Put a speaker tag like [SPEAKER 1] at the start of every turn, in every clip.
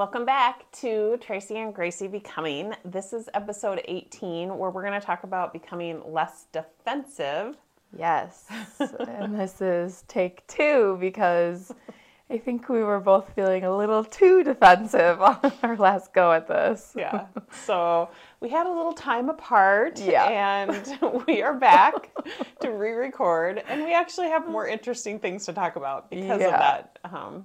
[SPEAKER 1] Welcome back to Tracy and Gracie Becoming. This is episode 18, where we're going to talk about becoming less defensive.
[SPEAKER 2] Yes. and this is take two because I think we were both feeling a little too defensive on our last go at this.
[SPEAKER 1] Yeah. So we had a little time apart.
[SPEAKER 2] Yeah.
[SPEAKER 1] And we are back to re record. And we actually have more interesting things to talk about because of that, um,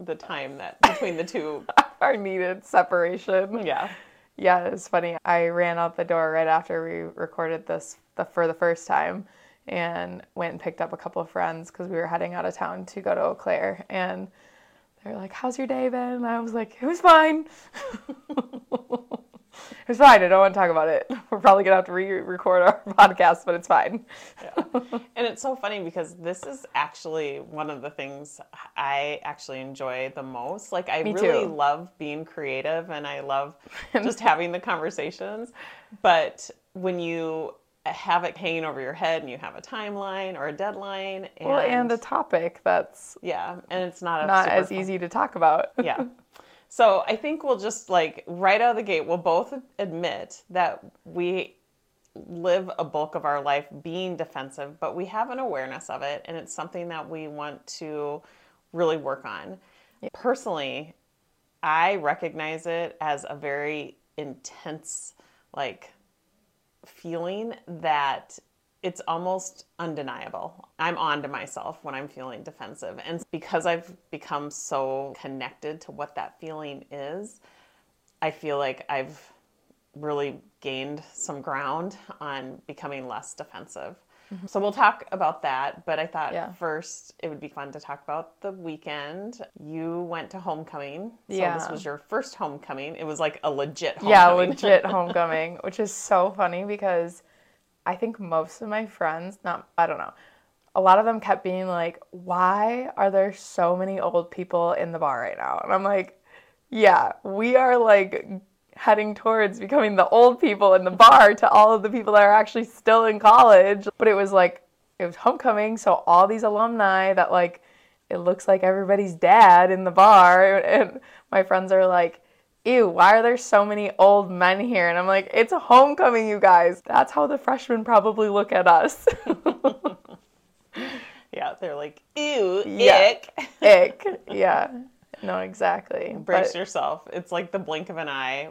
[SPEAKER 1] the time that between the two.
[SPEAKER 2] Our needed separation.
[SPEAKER 1] Yeah.
[SPEAKER 2] Yeah, it's funny. I ran out the door right after we recorded this the, for the first time and went and picked up a couple of friends because we were heading out of town to go to Eau Claire. And they were like, How's your day been? And I was like, It was fine. it was fine. I don't want to talk about it. We're probably going to have to re record our podcast, but it's fine.
[SPEAKER 1] And it's so funny because this is actually one of the things I actually enjoy the most. Like I
[SPEAKER 2] Me
[SPEAKER 1] really
[SPEAKER 2] too.
[SPEAKER 1] love being creative and I love just having the conversations. But when you have it hanging over your head and you have a timeline or a deadline and,
[SPEAKER 2] Well, and a topic that's
[SPEAKER 1] yeah, and it's not
[SPEAKER 2] not as
[SPEAKER 1] fun-
[SPEAKER 2] easy to talk about.
[SPEAKER 1] yeah. So I think we'll just like right out of the gate, we'll both admit that we live a bulk of our life being defensive, but we have an awareness of it, and it's something that we want to really work on. Personally, I recognize it as a very intense, like, feeling that it's almost undeniable. I'm on to myself when I'm feeling defensive. And because I've become so connected to what that feeling is, I feel like I've really gained some ground on becoming less defensive. So we'll talk about that, but I thought
[SPEAKER 2] Mm-hmm. Yeah.
[SPEAKER 1] first it would be fun to talk about the weekend. You went to homecoming. So this was your first homecoming. It was like a legit
[SPEAKER 2] Yeah, legit homecoming, which is so funny because I think most of my friends, not, I don't know, a lot of them kept being like, why are there so many old people in the bar right now? And I'm like, yeah, we are like heading towards becoming the old people in the bar to all of the people that are actually still in college. But it was like, it was homecoming, so all these alumni that like, it looks like everybody's dad in the bar. And my friends are like, ew, why are there so many old men here? And I'm like, it's a homecoming, you guys. That's how the freshmen probably look at us.
[SPEAKER 1] Yeah, they're like, ew,
[SPEAKER 2] Yeah.
[SPEAKER 1] ick.
[SPEAKER 2] Ick. Yeah. No, exactly.
[SPEAKER 1] Brace
[SPEAKER 2] But-
[SPEAKER 1] yourself. It's like the blink of an eye,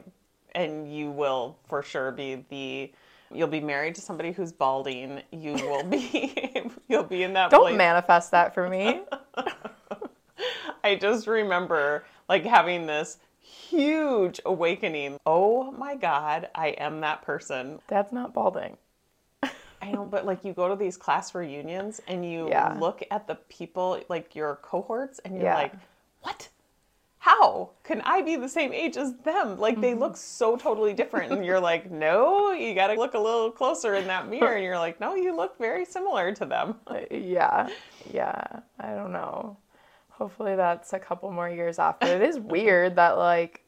[SPEAKER 1] and you will for sure be the. You'll be married to somebody who's balding. You will be. you'll be in that
[SPEAKER 2] don't
[SPEAKER 1] place.
[SPEAKER 2] manifest that for me.
[SPEAKER 1] I just remember like having this huge awakening. Oh my God, I am that person.
[SPEAKER 2] That's not balding.
[SPEAKER 1] I know, but like you go to these class reunions and you
[SPEAKER 2] Yeah.
[SPEAKER 1] look at the people, like your cohorts, and you're
[SPEAKER 2] Yeah.
[SPEAKER 1] like, what? How can I be the same age as them? Like they
[SPEAKER 2] Mm-hmm.
[SPEAKER 1] look so totally different. And you're like, no, you got to look a little closer in that mirror. And you're like, no, you look very similar to them.
[SPEAKER 2] Uh, Yeah. Yeah. I don't know. Hopefully that's a couple more years off. But it is weird that like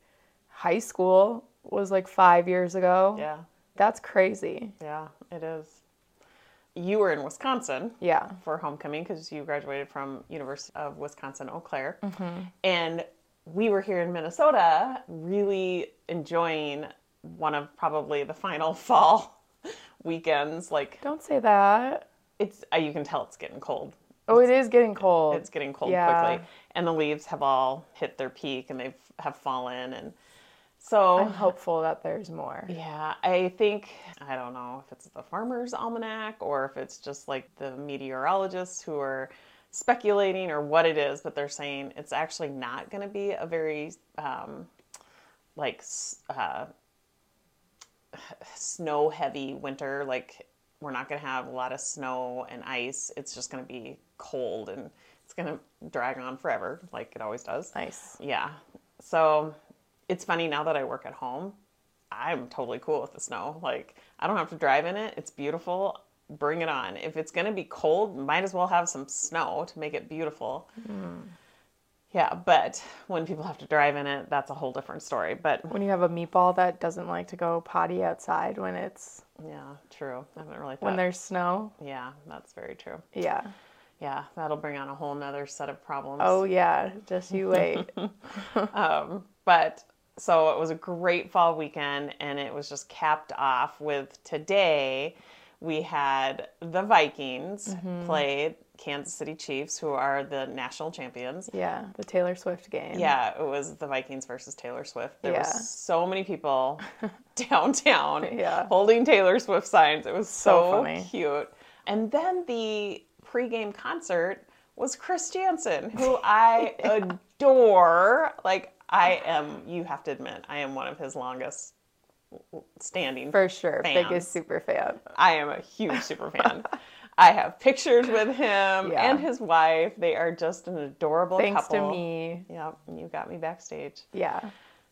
[SPEAKER 2] high school was like five years ago.
[SPEAKER 1] Yeah,
[SPEAKER 2] That's crazy.
[SPEAKER 1] yeah, it is. You were in Wisconsin.
[SPEAKER 2] Yeah.
[SPEAKER 1] for homecoming because you graduated from University of Wisconsin Eau Claire,
[SPEAKER 2] Mm-hmm.
[SPEAKER 1] and we were here in Minnesota, really enjoying one of probably the final fall weekends. Like
[SPEAKER 2] Don't say that.
[SPEAKER 1] it's, uh, you can tell it's getting cold.
[SPEAKER 2] Oh, it is getting cold.
[SPEAKER 1] It's getting cold
[SPEAKER 2] Yeah.
[SPEAKER 1] quickly, and the leaves have all hit their peak and they've have fallen, and so
[SPEAKER 2] I'm hopeful that there's more.
[SPEAKER 1] yeah, I think I don't know if it's the farmer's almanac or if it's just like the meteorologists who are speculating or what it is, but they're saying it's actually not going to be a very um, like uh, snow heavy winter. Like we're not going to have a lot of snow and ice. It's just going to be cold and it's going to drag on forever, like it always does.
[SPEAKER 2] Nice.
[SPEAKER 1] Yeah. So it's funny now that I work at home, I'm totally cool with the snow. Like, I don't have to drive in it. It's beautiful. Bring it on. If it's going to be cold, might as well have some snow to make it beautiful. Hmm. Yeah, but when people have to drive in it, that's a whole different story. But
[SPEAKER 2] When you have a meatball that doesn't like to go potty outside when it's
[SPEAKER 1] yeah, true. I haven't really thought.
[SPEAKER 2] when there's snow.
[SPEAKER 1] yeah, that's very true.
[SPEAKER 2] Yeah.
[SPEAKER 1] Yeah, that'll bring on a whole nother set of problems.
[SPEAKER 2] Oh yeah. Just you wait.
[SPEAKER 1] Um, But so it was a great fall weekend, and it was just capped off with today. We had the Vikings played Kansas City Chiefs, who are the national champions.
[SPEAKER 2] Yeah, the Taylor Swift game.
[SPEAKER 1] Yeah, it was the Vikings versus Taylor Swift. There
[SPEAKER 2] Yeah.
[SPEAKER 1] was so many people downtown
[SPEAKER 2] Yeah.
[SPEAKER 1] holding Taylor Swift signs. It was
[SPEAKER 2] So
[SPEAKER 1] so, cute. And then the pregame concert was Chris Janson, who I adore. Like I am, you have to admit, I am one of his longest standing.
[SPEAKER 2] For sure.
[SPEAKER 1] Fans.
[SPEAKER 2] Biggest super fan.
[SPEAKER 1] I am a huge super fan. I have pictures with him
[SPEAKER 2] Yeah.
[SPEAKER 1] and his wife. They are just an adorable
[SPEAKER 2] Thanks
[SPEAKER 1] couple.
[SPEAKER 2] to me.
[SPEAKER 1] Yep, you got me backstage.
[SPEAKER 2] Yeah.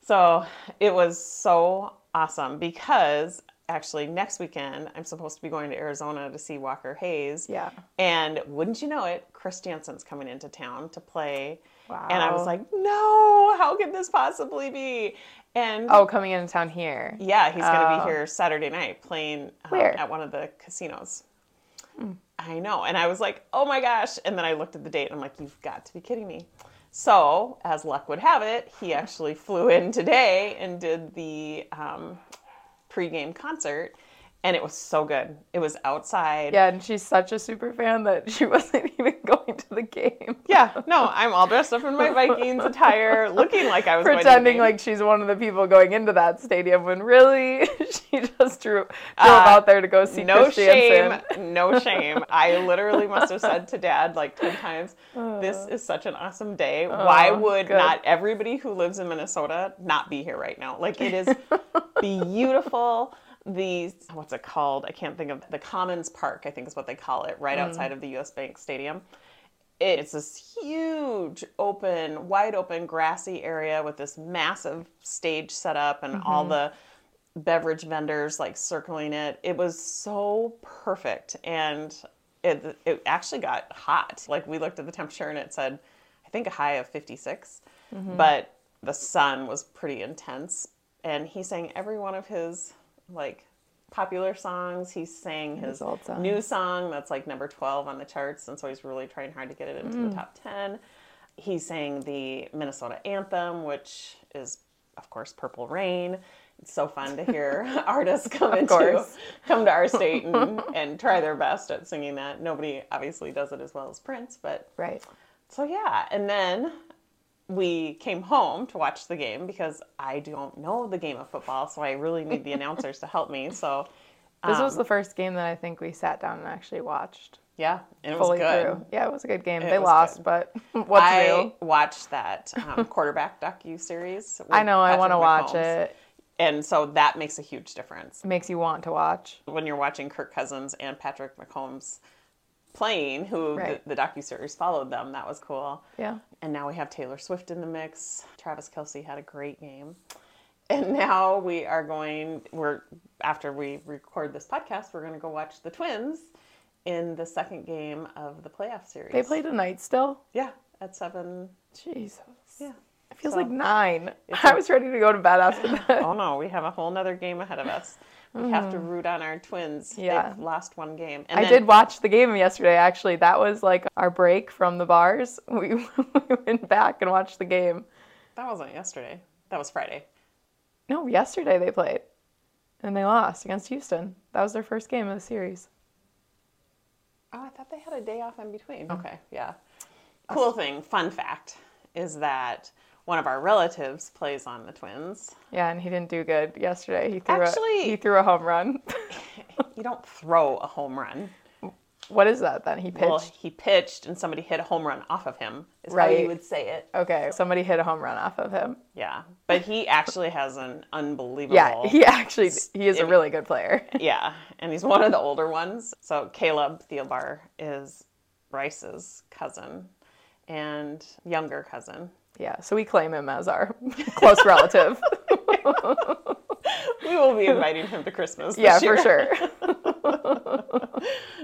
[SPEAKER 1] So it was so awesome because actually next weekend I'm supposed to be going to Arizona to see Walker Hayes.
[SPEAKER 2] Yeah.
[SPEAKER 1] And wouldn't you know it, Chris Janson's coming into town to play.
[SPEAKER 2] Wow.
[SPEAKER 1] And I was like, no, how could this possibly be? And
[SPEAKER 2] Oh, coming into town here.
[SPEAKER 1] yeah, he's going to
[SPEAKER 2] Oh.
[SPEAKER 1] be here Saturday night playing um, at one of the casinos. I know. And I was like, oh my gosh. And then I looked at the date and I'm like, you've got to be kidding me. So, as luck would have it, he actually flew in today and did the um, pregame concert. And it was so good. It was outside.
[SPEAKER 2] Yeah, and she's such a super fan that she wasn't even going to the game.
[SPEAKER 1] Yeah, no, I'm all dressed up in my Vikings attire, looking like I was going to
[SPEAKER 2] Pretending like she's one of the people going into that stadium when really she just drew, drove
[SPEAKER 1] Uh,
[SPEAKER 2] out there to go see
[SPEAKER 1] no
[SPEAKER 2] Chris
[SPEAKER 1] shame,
[SPEAKER 2] Janson.
[SPEAKER 1] no shame. I literally must have said to dad like 10 times, this
[SPEAKER 2] Uh.
[SPEAKER 1] is such an awesome day. Why would
[SPEAKER 2] good.
[SPEAKER 1] not everybody who lives in Minnesota not be here right now? Like it is beautiful. The what's it called? I can't think of the Commons Park, I think is what they call it,
[SPEAKER 2] Mm.
[SPEAKER 1] right outside of the US Bank Stadium. It's this huge, open, wide open, grassy area with this massive stage set up and all
[SPEAKER 2] Mm-hmm.
[SPEAKER 1] the beverage vendors like circling it. It was so perfect. And it, it actually got hot. Like we looked at the temperature and it said, I think a high of 56,
[SPEAKER 2] Mm-hmm.
[SPEAKER 1] but the sun was pretty intense. And he sang every one of his like popular songs. He sang his,
[SPEAKER 2] old songs.
[SPEAKER 1] new song that's like number 12 on the charts. And so he's really trying hard to get it into
[SPEAKER 2] Mm.
[SPEAKER 1] the top 10. He sang the Minnesota anthem, which is, of course, Purple Rain. It's so fun to hear artists come into
[SPEAKER 2] course.
[SPEAKER 1] come to our state and, and try their best at singing that. Nobody obviously does it as well as Prince, but
[SPEAKER 2] Right.
[SPEAKER 1] so yeah. And then we came home to watch the game because I don't know the game of football, so I really need the announcers to help me. So
[SPEAKER 2] This was
[SPEAKER 1] um,
[SPEAKER 2] the first game that I think we sat down and actually watched
[SPEAKER 1] yeah, and it was
[SPEAKER 2] fully
[SPEAKER 1] good.
[SPEAKER 2] through. Yeah, it was a good game.
[SPEAKER 1] It
[SPEAKER 2] they lost,
[SPEAKER 1] good.
[SPEAKER 2] but what's
[SPEAKER 1] I
[SPEAKER 2] new?
[SPEAKER 1] watched that um, quarterback docu series.
[SPEAKER 2] I know. I want to watch it.
[SPEAKER 1] and so that makes a huge difference
[SPEAKER 2] It makes you want to watch.
[SPEAKER 1] when you're watching Kirk Cousins and Patrick Mahomes playing, who
[SPEAKER 2] Right.
[SPEAKER 1] the, the docu series followed them. That was cool.
[SPEAKER 2] Yeah.
[SPEAKER 1] And now we have Taylor Swift in the mix. Travis Kelce had a great game. And now we are going, we're, after we record this podcast, we're going to go watch the Twins in the second game of the playoff series.
[SPEAKER 2] They played tonight still.
[SPEAKER 1] Yeah, at seven.
[SPEAKER 2] Jesus.
[SPEAKER 1] Yeah.
[SPEAKER 2] It feels
[SPEAKER 1] So-
[SPEAKER 2] like nine. I was ready to go to bed after oh, that.
[SPEAKER 1] Oh no, we have a whole nother game ahead of us. We have to root on our Twins.
[SPEAKER 2] Mm. Yeah.
[SPEAKER 1] They've lost one game. And
[SPEAKER 2] I
[SPEAKER 1] then-
[SPEAKER 2] did watch the game yesterday. Actually, that was like our break from the bars. We, we went back and watched the game.
[SPEAKER 1] That wasn't yesterday. That was Friday.
[SPEAKER 2] No, yesterday they played, and they lost against Houston. That was their first game of the series.
[SPEAKER 1] Oh, I thought they had a day off in between.
[SPEAKER 2] Mm.
[SPEAKER 1] Okay, yeah. Cool thing, fun fact, is that one of our relatives plays on the Twins.
[SPEAKER 2] Yeah, and he didn't do good yesterday. He threw a,
[SPEAKER 1] Actually-
[SPEAKER 2] he threw a home run.
[SPEAKER 1] You don't throw a home run.
[SPEAKER 2] what is that then? He pitched.
[SPEAKER 1] Well, he pitched and somebody hit a home run off of him. Is how you would say it.
[SPEAKER 2] okay, somebody hit a home run off of him.
[SPEAKER 1] Yeah, but he actually has an unbelievable.
[SPEAKER 2] Yeah, he actually he is a really good player.
[SPEAKER 1] Yeah, and he's one of the older ones. So Caleb Thielbar is Bryce's cousin and younger cousin.
[SPEAKER 2] Yeah, so we claim him as our close relative.
[SPEAKER 1] We will be inviting him to Christmas.
[SPEAKER 2] Yeah,
[SPEAKER 1] year.
[SPEAKER 2] for sure.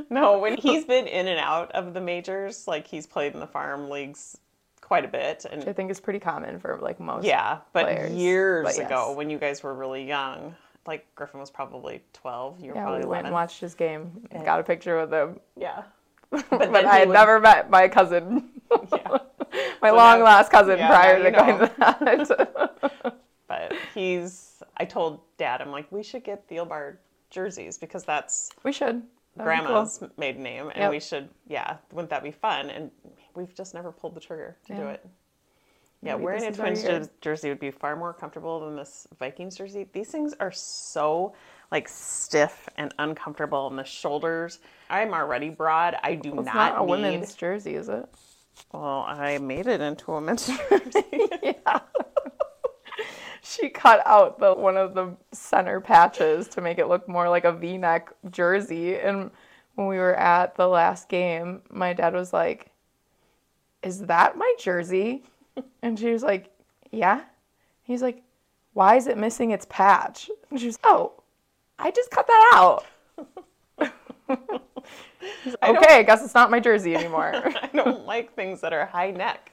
[SPEAKER 1] No, when he's been in and out of the majors, like he's played in the farm leagues quite a bit, and I
[SPEAKER 2] think is pretty common for like most.
[SPEAKER 1] yeah, but
[SPEAKER 2] players,
[SPEAKER 1] years
[SPEAKER 2] but yes.
[SPEAKER 1] ago when you guys were really young, like Griffin was probably twelve, you were
[SPEAKER 2] Yeah,
[SPEAKER 1] probably
[SPEAKER 2] we went
[SPEAKER 1] 11.
[SPEAKER 2] and watched his game. and Got a picture with him.
[SPEAKER 1] Yeah,
[SPEAKER 2] But,
[SPEAKER 1] then
[SPEAKER 2] I had
[SPEAKER 1] would-
[SPEAKER 2] never met my cousin.
[SPEAKER 1] yeah.
[SPEAKER 2] my
[SPEAKER 1] So
[SPEAKER 2] long
[SPEAKER 1] now-
[SPEAKER 2] lost cousin
[SPEAKER 1] yeah,
[SPEAKER 2] prior to going
[SPEAKER 1] know.
[SPEAKER 2] to that.
[SPEAKER 1] But he's. I told Dad, I'm like, we should get Thielbar jerseys because that's
[SPEAKER 2] we should. That'd be cool.
[SPEAKER 1] grandma's maiden name, and
[SPEAKER 2] Yep.
[SPEAKER 1] we should. Yeah, wouldn't that be fun? And we've just never pulled the trigger to do it. Yeah,
[SPEAKER 2] Maybe
[SPEAKER 1] wearing a
[SPEAKER 2] this is our
[SPEAKER 1] Twins jer- jersey would be far more comfortable than this Vikings jersey. These things are so like stiff and uncomfortable in the shoulders. I'm already broad. I do
[SPEAKER 2] It's
[SPEAKER 1] not,
[SPEAKER 2] not a
[SPEAKER 1] need.
[SPEAKER 2] women's jersey, is it?
[SPEAKER 1] Well, I made it into a men's
[SPEAKER 2] yeah. she cut out the one of the center patches to make it look more like a V-neck jersey. And when we were at the last game, my dad was like, "Is that my jersey?" And she was like, "Yeah." He's like, "Why is it missing its patch?" And she was, "Oh, I just cut that out."
[SPEAKER 1] I
[SPEAKER 2] okay, I guess it's not my jersey anymore.
[SPEAKER 1] I don't like things that are high neck.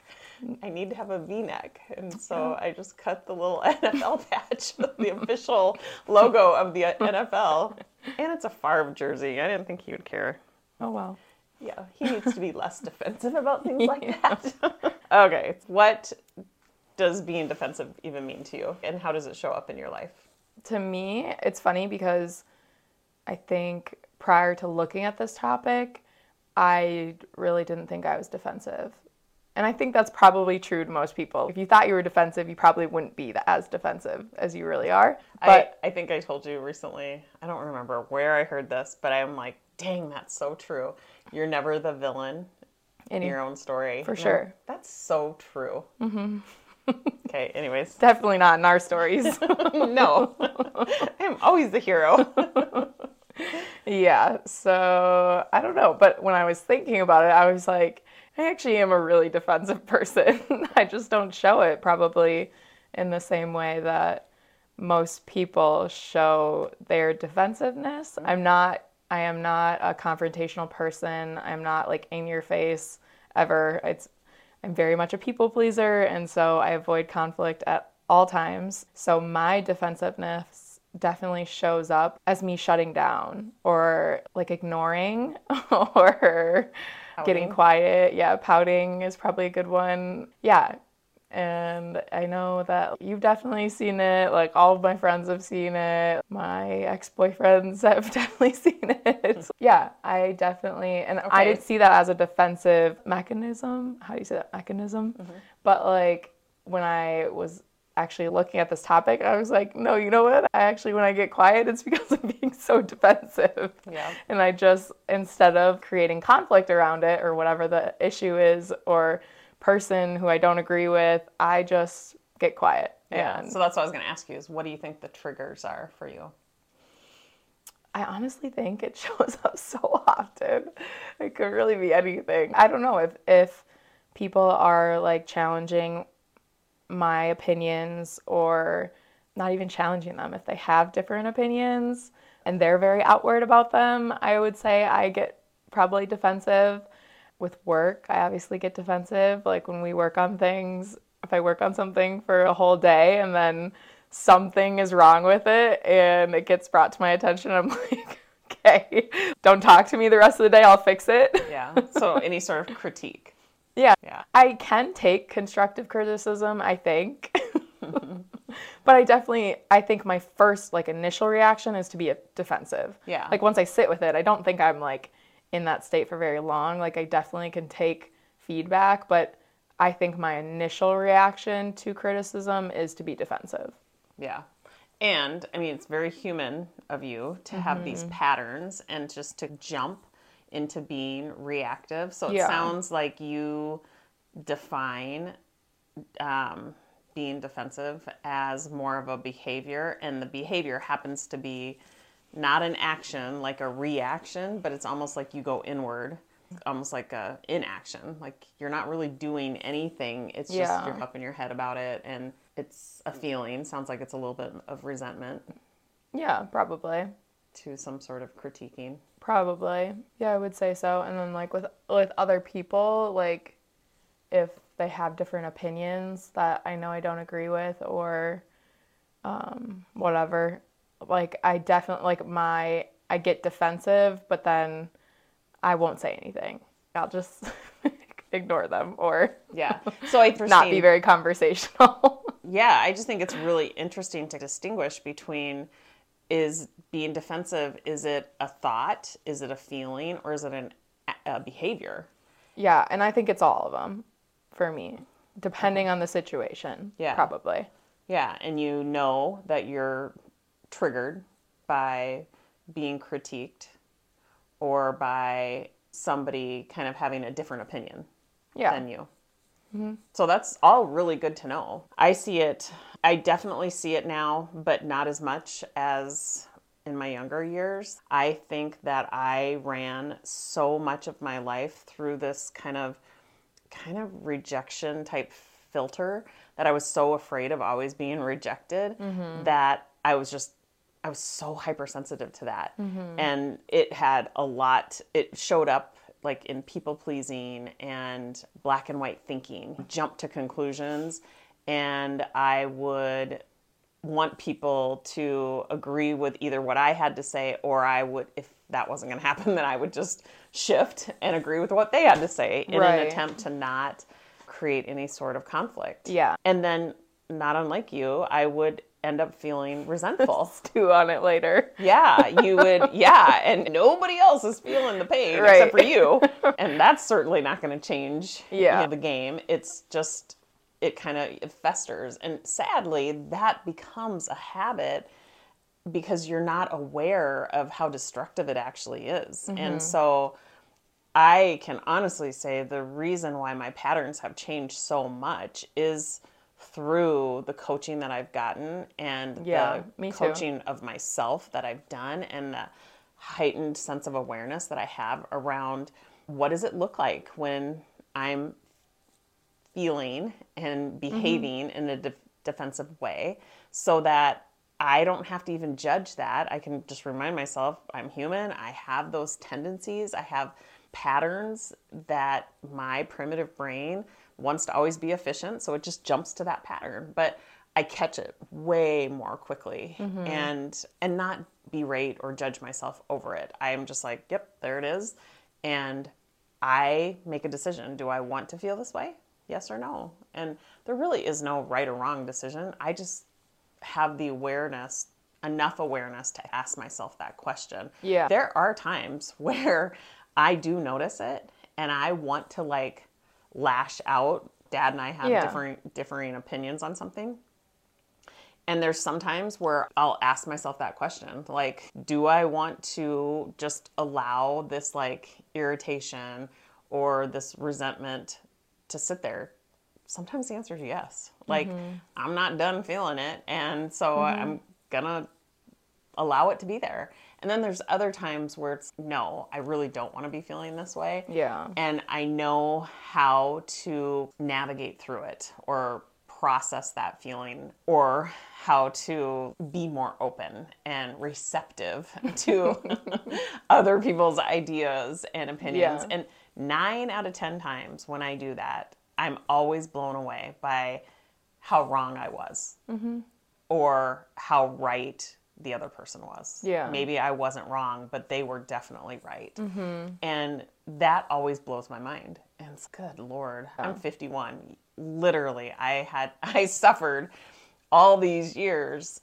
[SPEAKER 1] I need to have a V neck. And so I just cut the little NFL patch, the official logo of the NFL. And it's a Favre jersey. I didn't think he would care.
[SPEAKER 2] oh well.
[SPEAKER 1] Yeah, he needs to be less defensive about things like that. okay, what does being defensive even mean to you? And how does it show up in your life?
[SPEAKER 2] to me, it's funny because I think prior to looking at this topic, I really didn't think I was defensive. And I think that's probably true to most people. If you thought you were defensive, you probably wouldn't be as defensive as you really are. But
[SPEAKER 1] I, I think I told you recently, I don't remember where I heard this, but I'm like, dang, that's so true. You're never the villain in your own story.
[SPEAKER 2] For sure.
[SPEAKER 1] like, that's so true. Mm-hmm. okay, anyways.
[SPEAKER 2] definitely not in our stories.
[SPEAKER 1] no. I'm always the hero.
[SPEAKER 2] Yeah. So I don't know. But when I was thinking about it, I was like, I actually am a really defensive person. I just don't show it probably in the same way that most people show their defensiveness. Mm-hmm. I'm not I am not a confrontational person. I'm not like in your face ever. It's I'm very much a people pleaser and so I avoid conflict at all times. So my defensiveness definitely shows up as me shutting down or like ignoring or getting quiet. Yeah, pouting is probably a good one. Yeah. And I know that you've definitely seen it. Like all of my friends have seen it. My ex boyfriends have definitely seen it. Hmm. yeah, I definitely, and I didn't see that as a defensive mechanism. How do you say that? Mechanism? Mm-hmm. But like when I was actually looking at this topic, I was like, no, you know what? I actually, when I get quiet, it's because I'm being so defensive.
[SPEAKER 1] Yeah.
[SPEAKER 2] And I just, instead of creating conflict around it or whatever the issue is or person who I don't agree with, I just get quiet.
[SPEAKER 1] Yeah.
[SPEAKER 2] And
[SPEAKER 1] So that's what I was going to ask you is what do you think the triggers are for you?
[SPEAKER 2] I honestly think it shows up so often. It could really be anything. I don't know if if people are like challenging my opinions or not even challenging them if they have different opinions and they're very outward about them, I would say I get probably defensive. With work, I obviously get defensive. Like when we work on things, if I work on something for a whole day and then something is wrong with it and it gets brought to my attention, I'm like, okay, don't talk to me the rest of the day, I'll fix it.
[SPEAKER 1] Yeah. So any sort of critique.
[SPEAKER 2] Yeah.
[SPEAKER 1] Yeah.
[SPEAKER 2] I can take constructive criticism, I think. but I definitely I think my first like initial reaction is to be a defensive.
[SPEAKER 1] Yeah.
[SPEAKER 2] Like once I sit with it, I don't think I'm like in that state for very long. Like I definitely can take feedback, but I think my initial reaction to criticism is to be defensive.
[SPEAKER 1] Yeah. And I mean, it's very human of you to have
[SPEAKER 2] Mm-hmm.
[SPEAKER 1] these patterns and just to jump into being reactive. So it
[SPEAKER 2] Yeah.
[SPEAKER 1] sounds like you define um, being defensive as more of a behavior, and the behavior happens to be not an action like a reaction, but it's almost like you go inward. Almost like a inaction, like you're not really doing anything. It's just
[SPEAKER 2] Yeah.
[SPEAKER 1] you're up in your head about it, and it's a feeling. Sounds like it's a little bit of resentment
[SPEAKER 2] Yeah, probably.
[SPEAKER 1] To some sort of critiquing.
[SPEAKER 2] Probably. Yeah, I would say so. And then like with with other people, like if they have different opinions that I know I don't agree with or um whatever, like I definitely like my I get defensive, but then I won't say anything. I'll just ignore them or
[SPEAKER 1] Yeah. So I
[SPEAKER 2] not be very conversational.
[SPEAKER 1] yeah, I just think it's really interesting to distinguish between is being defensive is it a thought, is it a feeling, or is it an, a behavior?
[SPEAKER 2] yeah, and I think it's all of them for me, depending on the situation.
[SPEAKER 1] Yeah.
[SPEAKER 2] Probably.
[SPEAKER 1] Yeah, and you know that you're triggered by being critiqued or by somebody kind of having a different opinion
[SPEAKER 2] Yeah.
[SPEAKER 1] than you. Mm-hmm. So that's all really good to know. I see it, I definitely see it now, but not as much as in my younger years. I think that I ran so much of my life through this kind of kind of rejection type filter that I was so afraid of always being rejected mm-hmm. that I was just I was so hypersensitive to that. Mm-hmm. And it had a lot it showed up like in people pleasing and black and white thinking, jump to conclusions and I would want people to agree with either what I had to say or I would if that wasn't going to happen then I would just shift and agree with what they had to say in
[SPEAKER 2] Right.
[SPEAKER 1] an attempt to not create any sort of conflict.
[SPEAKER 2] Yeah.
[SPEAKER 1] And then not unlike you, I would end up feeling resentful.
[SPEAKER 2] Stew on it later.
[SPEAKER 1] yeah, you would yeah, and nobody else is feeling the pain
[SPEAKER 2] Right.
[SPEAKER 1] except for you. And that's certainly not going to change you know, the game. It's just it kind of festers and sadly that becomes a habit because you're not aware of how destructive it actually is. And mm-hmm. so I can honestly say the reason why my patterns have changed so much is through the coaching that I've gotten and
[SPEAKER 2] Yeah,
[SPEAKER 1] the
[SPEAKER 2] me too.
[SPEAKER 1] coaching of myself that I've done and the heightened sense of awareness that I have around what does it look like when I'm feeling and mm-hmm. behaving in a def- defensive way so that I don't have to even judge that. I can just remind myself I'm human. I have those tendencies. I have patterns that my primitive brain wants to always be efficient. So it just jumps to that pattern. But I catch it way more quickly mm-hmm. and and not berate or judge myself over it. I am just like, yep, there it is. And I make a decision. Do I want to feel this way? Yes or no? And there really is no right or wrong decision. I just have the awareness, enough awareness to ask myself that question.
[SPEAKER 2] Yeah.
[SPEAKER 1] There are times where I do notice it and I want to like lash out. Dad and I have
[SPEAKER 2] Yeah.
[SPEAKER 1] differing differing opinions on something. And there's sometimes where I'll ask myself that question like, do I want to just allow this like irritation or this resentment to sit there? Sometimes the answer is yes. Like, mm-hmm. I'm not done feeling it. And so mm-hmm. I'm gonna allow it to be there. And then there's other times where it's no, I really don't want to be feeling this way.
[SPEAKER 2] Yeah.
[SPEAKER 1] And I know how to navigate through it or process that feeling or how to be more open and receptive to other people's ideas and opinions.
[SPEAKER 2] Yeah.
[SPEAKER 1] And nine out of 10 times when I do that, I'm always blown away by how wrong I was mm-hmm. or how right the other person was.
[SPEAKER 2] Yeah.
[SPEAKER 1] Maybe I wasn't wrong, but they were definitely right. Mm-hmm. And that always blows my mind. And it's good Lord, I'm 51. Literally, I had, I suffered all these years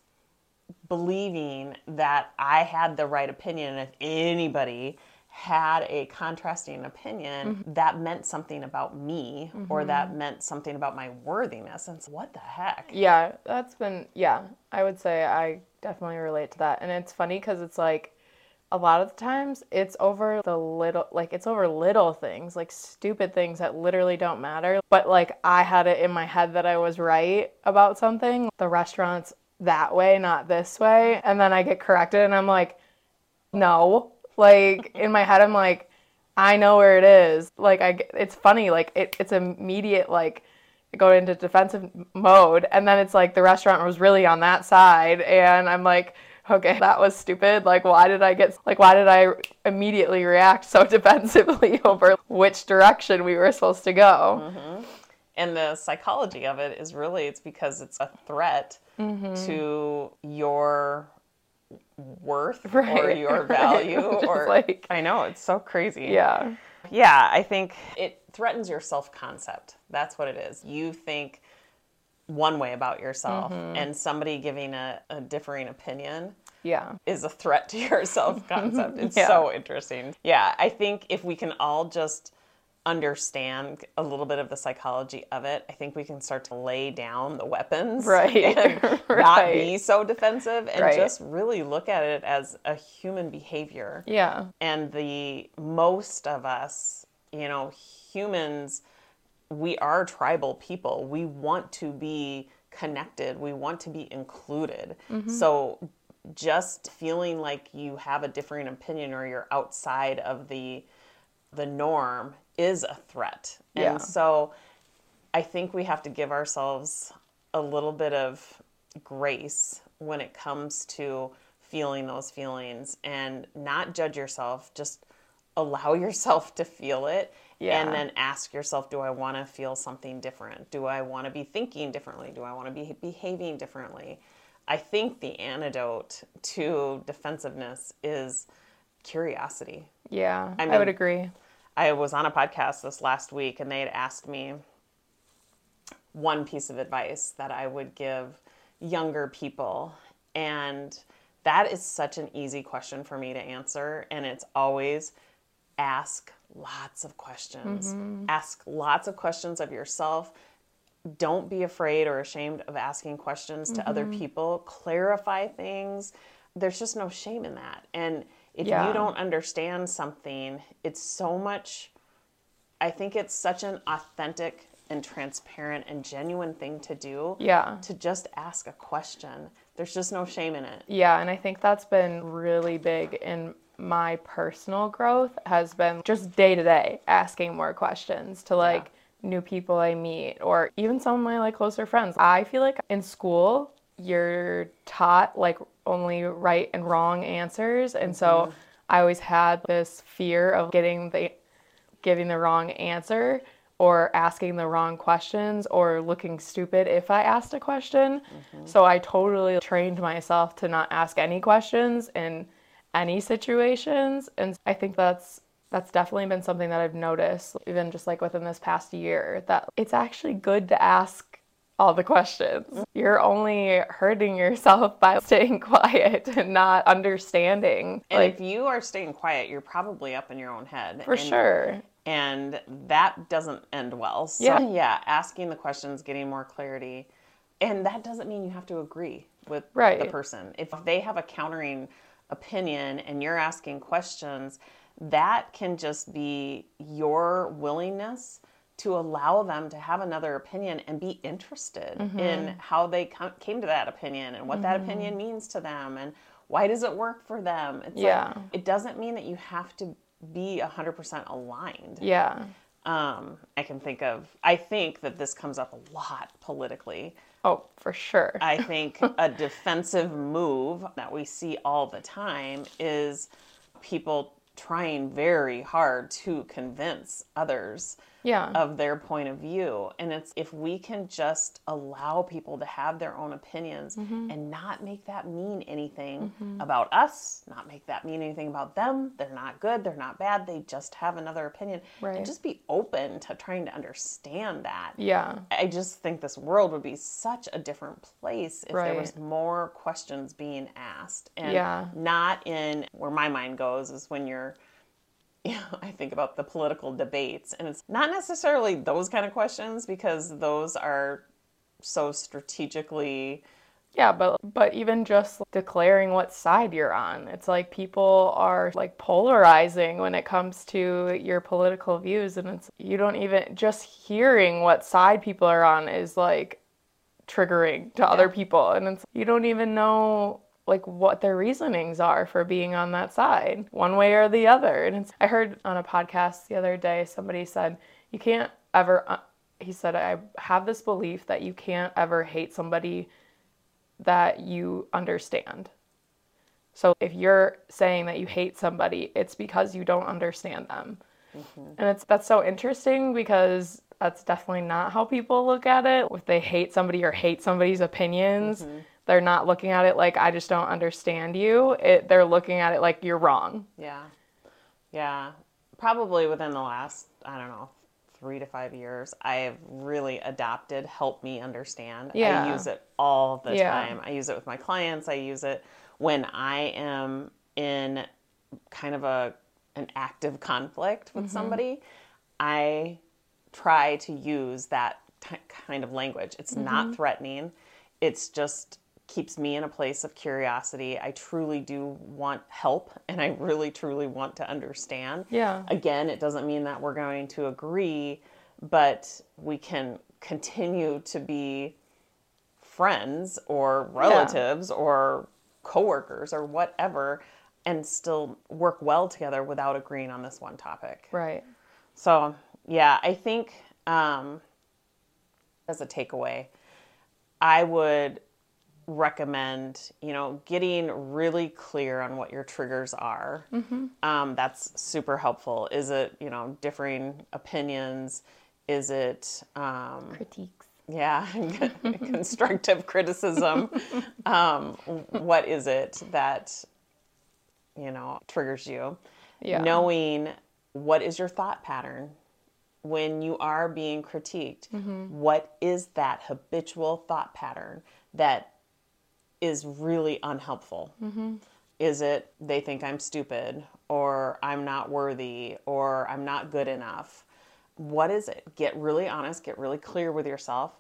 [SPEAKER 1] believing that I had the right opinion. If anybody had a contrasting opinion, mm-hmm. that meant something about me or mm-hmm. that meant something about my worthiness. And so, what the heck?
[SPEAKER 2] Yeah, that's been yeah. I would say I definitely relate to that, and it's funny because it's like a lot of the times it's over the little like it's over little things like stupid things that literally don't matter. But like I had it in my head that I was right about something. The restaurant's that way, not this way, and then I get corrected, and I'm like, no. Like in my head, I'm like, I know where it is. Like I, it's funny. Like it, it's immediate. Like go into defensive mode, and then it's like the restaurant was really on that side, and I'm like, okay, that was stupid. Like why did I get? Like why did I immediately react so defensively over which direction we were supposed to go? Mm-hmm.
[SPEAKER 1] And the psychology of it is really it's because it's a threat mm-hmm. to your worth or your value or
[SPEAKER 2] like-
[SPEAKER 1] I know it's so crazy.
[SPEAKER 2] Yeah.
[SPEAKER 1] Yeah, I think it threatens your self concept. That's what it is. You think one way about yourself, mm-hmm. and somebody giving a, a differing opinion
[SPEAKER 2] Yeah.
[SPEAKER 1] is a threat to your self concept. It's
[SPEAKER 2] Yeah.
[SPEAKER 1] so interesting. Yeah, I think if we can all just understand a little bit of the psychology of it, I think we can start to lay down the weapons.
[SPEAKER 2] Right.
[SPEAKER 1] And not
[SPEAKER 2] Right.
[SPEAKER 1] be so defensive and
[SPEAKER 2] Right.
[SPEAKER 1] just really look at it as a human behavior.
[SPEAKER 2] Yeah.
[SPEAKER 1] And the most of us, you know, humans, we are tribal people. We want to be connected, we want to be included. Mm-hmm. So just feeling like you have a differing opinion or you're outside of the the norm is a threat.
[SPEAKER 2] Yeah.
[SPEAKER 1] And so I think we have to give ourselves a little bit of grace when it comes to feeling those feelings and not judge yourself. Just allow yourself to feel it
[SPEAKER 2] Yeah.
[SPEAKER 1] and then ask yourself do I want to feel something different? Do I want to be thinking differently? Do I want to be behaving differently? I think the antidote to defensiveness is curiosity.
[SPEAKER 2] Yeah. I,
[SPEAKER 1] mean-
[SPEAKER 2] would agree.
[SPEAKER 1] I was on a podcast this last week and they had asked me one piece of advice that I would give younger people. And that is such an easy question for me to answer. And it's always ask lots of questions. Mm-hmm. Ask lots of questions of yourself. Don't be afraid or ashamed of asking questions to other mm-hmm. people. Clarify things. There's just no shame in that. And if
[SPEAKER 2] Yeah.
[SPEAKER 1] you don't understand something, it's so much, I think it's such an authentic and transparent and genuine thing to do.
[SPEAKER 2] Yeah.
[SPEAKER 1] To just ask a question. There's just no shame in it.
[SPEAKER 2] Yeah, and I think that's been really big in my personal growth has been just day to day asking more questions to like new people I meet or even some of my like closer friends. I feel like in school you're taught like only right and wrong answers. And so mm-hmm. I always had this fear of getting the giving the wrong answer or asking the wrong questions or looking stupid if I asked a question. Mm-hmm. So I totally trained myself to not ask any questions in any situations. And I think that's that's definitely been something that I've noticed even just like within this past year that it's actually good to ask all the questions. You're only hurting yourself by staying quiet and not understanding.
[SPEAKER 1] And
[SPEAKER 2] like
[SPEAKER 1] if you are staying quiet, you're probably up in your own head.
[SPEAKER 2] for
[SPEAKER 1] And-
[SPEAKER 2] sure.
[SPEAKER 1] and that doesn't end well. So
[SPEAKER 2] Yeah.
[SPEAKER 1] yeah. asking the questions, getting more clarity, and that doesn't mean you have to agree with the person. If they have a countering opinion and you're asking questions, that can just be your willingness to allow them to have another opinion and be interested
[SPEAKER 2] Mm-hmm.
[SPEAKER 1] in how they com- came to that opinion and what that opinion means to them and why does it work for them. It's
[SPEAKER 2] Yeah.
[SPEAKER 1] like, it doesn't mean that you have to be 100% aligned.
[SPEAKER 2] Yeah.
[SPEAKER 1] Um, I can think of, I think that this comes up a lot politically.
[SPEAKER 2] Oh, for sure.
[SPEAKER 1] I think a defensive move that we see all the time is people trying very hard to convince others
[SPEAKER 2] yeah.
[SPEAKER 1] of their point of view. And it's if we can just allow people to have their own opinions
[SPEAKER 2] Mm-hmm.
[SPEAKER 1] and not make that mean anything about us, not make that mean anything about them. They're not good, they're not bad, they just have another opinion.
[SPEAKER 2] Right.
[SPEAKER 1] And just be open to trying to understand that.
[SPEAKER 2] yeah.
[SPEAKER 1] I just think this world would be such a different place if there was more questions being asked and
[SPEAKER 2] Yeah.
[SPEAKER 1] not in where my mind goes is when you're you know, I think about the political debates and it's not necessarily those kind of questions because those are so strategically
[SPEAKER 2] Yeah, but but even just declaring what side you're on. It's like people are like polarizing when it comes to your political views and it's you don't even just hearing what side people are on is like triggering to other people and it's you don't even know like what their reasonings are for being on that side one way or the other. And it's i heard on a podcast the other day somebody said you can't ever uh, he said i have this belief that you can't ever hate somebody that you understand. So if you're saying that you hate somebody it's because you don't understand them. And it's that's so interesting because that's definitely not how people look at it. If they hate somebody or hate somebody's opinions, they're not looking at it like I just don't understand you. It, they're looking at it like you're wrong.
[SPEAKER 1] Yeah. Yeah. Probably within the last, I don't know, three to five years, I have really adopted help me understand.
[SPEAKER 2] Yeah.
[SPEAKER 1] I use it all the
[SPEAKER 2] Yeah.
[SPEAKER 1] time. I use it with my clients. I use it when I am in kind of a an active conflict with mm-hmm. somebody. I try to use that t- kind of language. It's not mm-hmm. threatening. It's just keeps me in a place of curiosity. I truly do want help and I really truly want to understand.
[SPEAKER 2] Yeah.
[SPEAKER 1] Again, it doesn't mean that we're going to agree, but we can continue to be friends or relatives or coworkers or whatever and still work well together without agreeing on this one topic.
[SPEAKER 2] Right.
[SPEAKER 1] So, yeah, I think um, as a takeaway, I would recommend, you know, getting really clear on what your triggers are. Um, that's super helpful. Is it, you know, differing opinions? Is it, um,
[SPEAKER 2] Critiques.
[SPEAKER 1] yeah, constructive criticism? Um, what is it that, you know, triggers you?
[SPEAKER 2] Yeah.
[SPEAKER 1] knowing what is your thought pattern when you are being critiqued what is that habitual thought pattern that is really unhelpful. Is it they think i'm stupid or i'm not worthy or i'm not good enough? What is it? Get really honest get really clear with yourself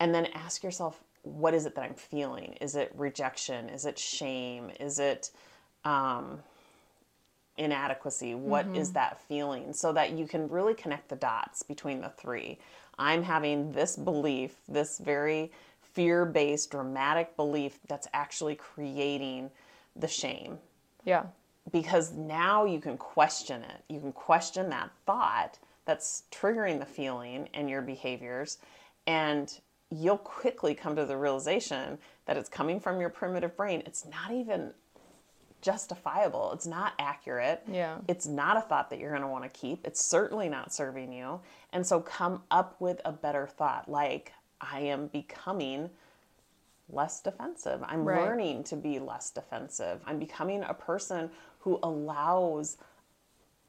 [SPEAKER 1] and then ask yourself what is it that i'm feeling? Is it rejection? Is it shame? Is it um, inadequacy? What is that feeling? So that you can really connect the dots between the three. I'm having this belief this very fear-based dramatic belief that's actually creating the shame
[SPEAKER 2] Yeah.
[SPEAKER 1] because now you can question it you can question that thought that's triggering the feeling and your behaviors and you'll quickly come to the realization that it's coming from your primitive brain it's not even justifiable. It's not accurate.
[SPEAKER 2] Yeah.
[SPEAKER 1] It's not a thought that you're going to want to keep. It's certainly not serving you. And so come up with a better thought like, I am becoming less defensive. I'm
[SPEAKER 2] Right.
[SPEAKER 1] learning to be less defensive. I'm becoming a person who allows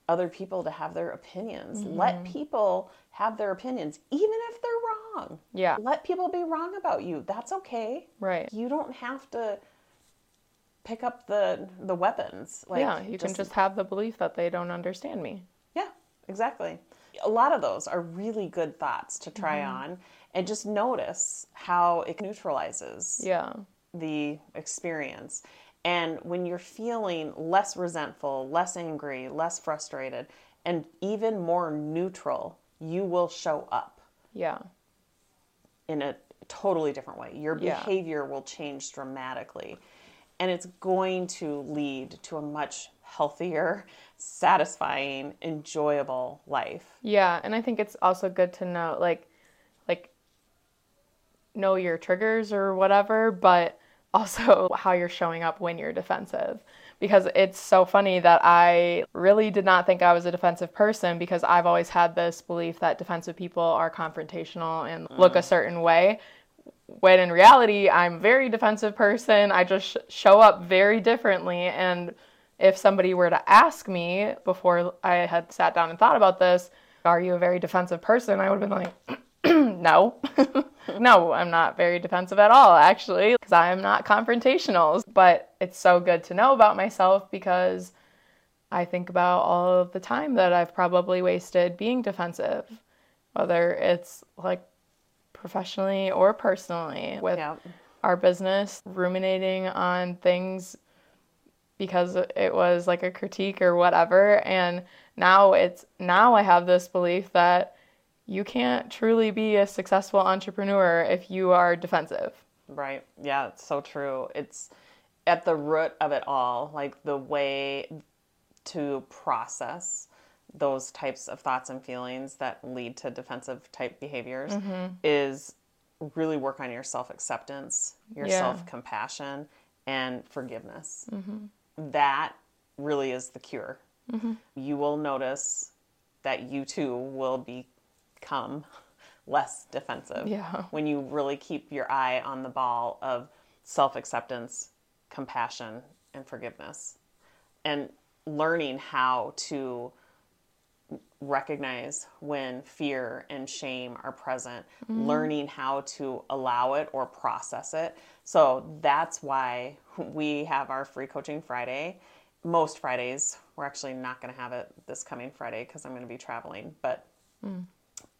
[SPEAKER 1] other people to have their opinions. Let people have their opinions, even if they're wrong.
[SPEAKER 2] Yeah.
[SPEAKER 1] Let people be wrong about you. That's okay.
[SPEAKER 2] Right.
[SPEAKER 1] You don't have to pick up the the weapons. Like
[SPEAKER 2] yeah. You can just have the belief that they don't understand me.
[SPEAKER 1] yeah, exactly. A lot of those are really good thoughts to try
[SPEAKER 2] Mm-hmm.
[SPEAKER 1] on and just notice how it neutralizes
[SPEAKER 2] Yeah.
[SPEAKER 1] the experience. And when you're feeling less resentful, less angry, less frustrated, and even more neutral, you will show up
[SPEAKER 2] Yeah.
[SPEAKER 1] in a totally different way. Your
[SPEAKER 2] Yeah.
[SPEAKER 1] behavior will change dramatically. And it's going to lead to a much healthier, satisfying, enjoyable life.
[SPEAKER 2] Yeah, and I think it's also good to know like like know your triggers or whatever, but also how you're showing up when you're defensive. Because it's so funny that I really did not think I was a defensive person because I've always had this belief that defensive people are confrontational and look a mm. certain way. When in reality, I'm a very defensive person. I just sh- show up very differently. And if somebody were to ask me before I had sat down and thought about this, are you a very defensive person? I would have been like, no. no, I'm not very defensive at all, actually, because I am not confrontational. But it's so good to know about myself because I think about all of the time that I've probably wasted being defensive, whether it's like professionally or personally with
[SPEAKER 1] Yeah.
[SPEAKER 2] our business, ruminating on things because it was like a critique or whatever. And now it's now I have this belief that you can't truly be a successful entrepreneur if you are defensive.
[SPEAKER 1] Right. Yeah, it's so true. It's at the root of it all, like the way to process those types of thoughts and feelings that lead to defensive type behaviors mm-hmm. is really work on your self acceptance, your
[SPEAKER 2] Yeah.
[SPEAKER 1] self compassion, and forgiveness. Mm-hmm. That really is the cure. Mm-hmm. You will notice that you too will become less defensive
[SPEAKER 2] Yeah.
[SPEAKER 1] when you really keep your eye on the ball of self acceptance, compassion, and forgiveness, and learning how to recognize when fear and shame are present, mm-hmm. learning how to allow it or process it. So that's why we have our free coaching Friday. Most Fridays, we're actually not going to have it this coming Friday because I'm going to be traveling, but mm.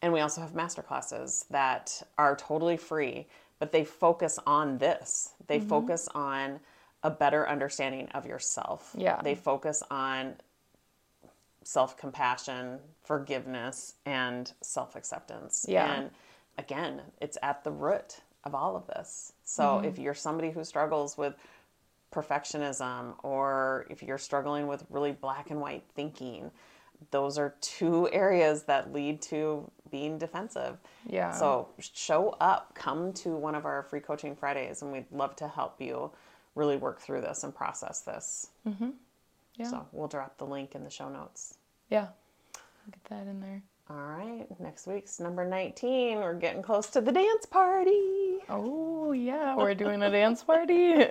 [SPEAKER 1] And we also have master classes that are totally free, but they focus on this. They mm-hmm. focus on a better understanding of yourself.
[SPEAKER 2] Yeah.
[SPEAKER 1] They focus on self compassion, forgiveness, and self acceptance.
[SPEAKER 2] Yeah.
[SPEAKER 1] And again, it's at the root of all of this. So mm-hmm. if you're somebody who struggles with perfectionism or if you're struggling with really black and white thinking, those are two areas that lead to being defensive.
[SPEAKER 2] Yeah.
[SPEAKER 1] So show up, come to one of our free coaching Fridays, and we'd love to help you really work through this and process this.
[SPEAKER 2] Mm-hmm. Yeah.
[SPEAKER 1] So we'll drop the link in the show notes.
[SPEAKER 2] Yeah. Get that in there.
[SPEAKER 1] All right, next week's number 19. We're getting close to the dance party.
[SPEAKER 2] Oh, yeah. We're doing a dance party.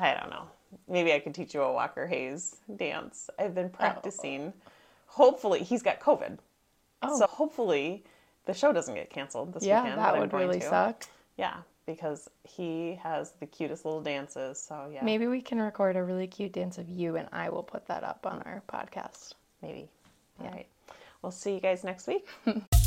[SPEAKER 1] I don't know. Maybe I could teach you a Walker Hayes dance. I've been practicing. Hopefully, he's got COVID.
[SPEAKER 2] Oh.
[SPEAKER 1] So hopefully the show doesn't get canceled this
[SPEAKER 2] yeah,
[SPEAKER 1] weekend.
[SPEAKER 2] that
[SPEAKER 1] but I'm
[SPEAKER 2] would really
[SPEAKER 1] to.
[SPEAKER 2] suck.
[SPEAKER 1] Yeah, because he has the cutest little dances. So yeah,
[SPEAKER 2] Maybe we can record a really cute dance of you and I will put that up on our podcast.
[SPEAKER 1] maybe. All right. We'll see you guys next week.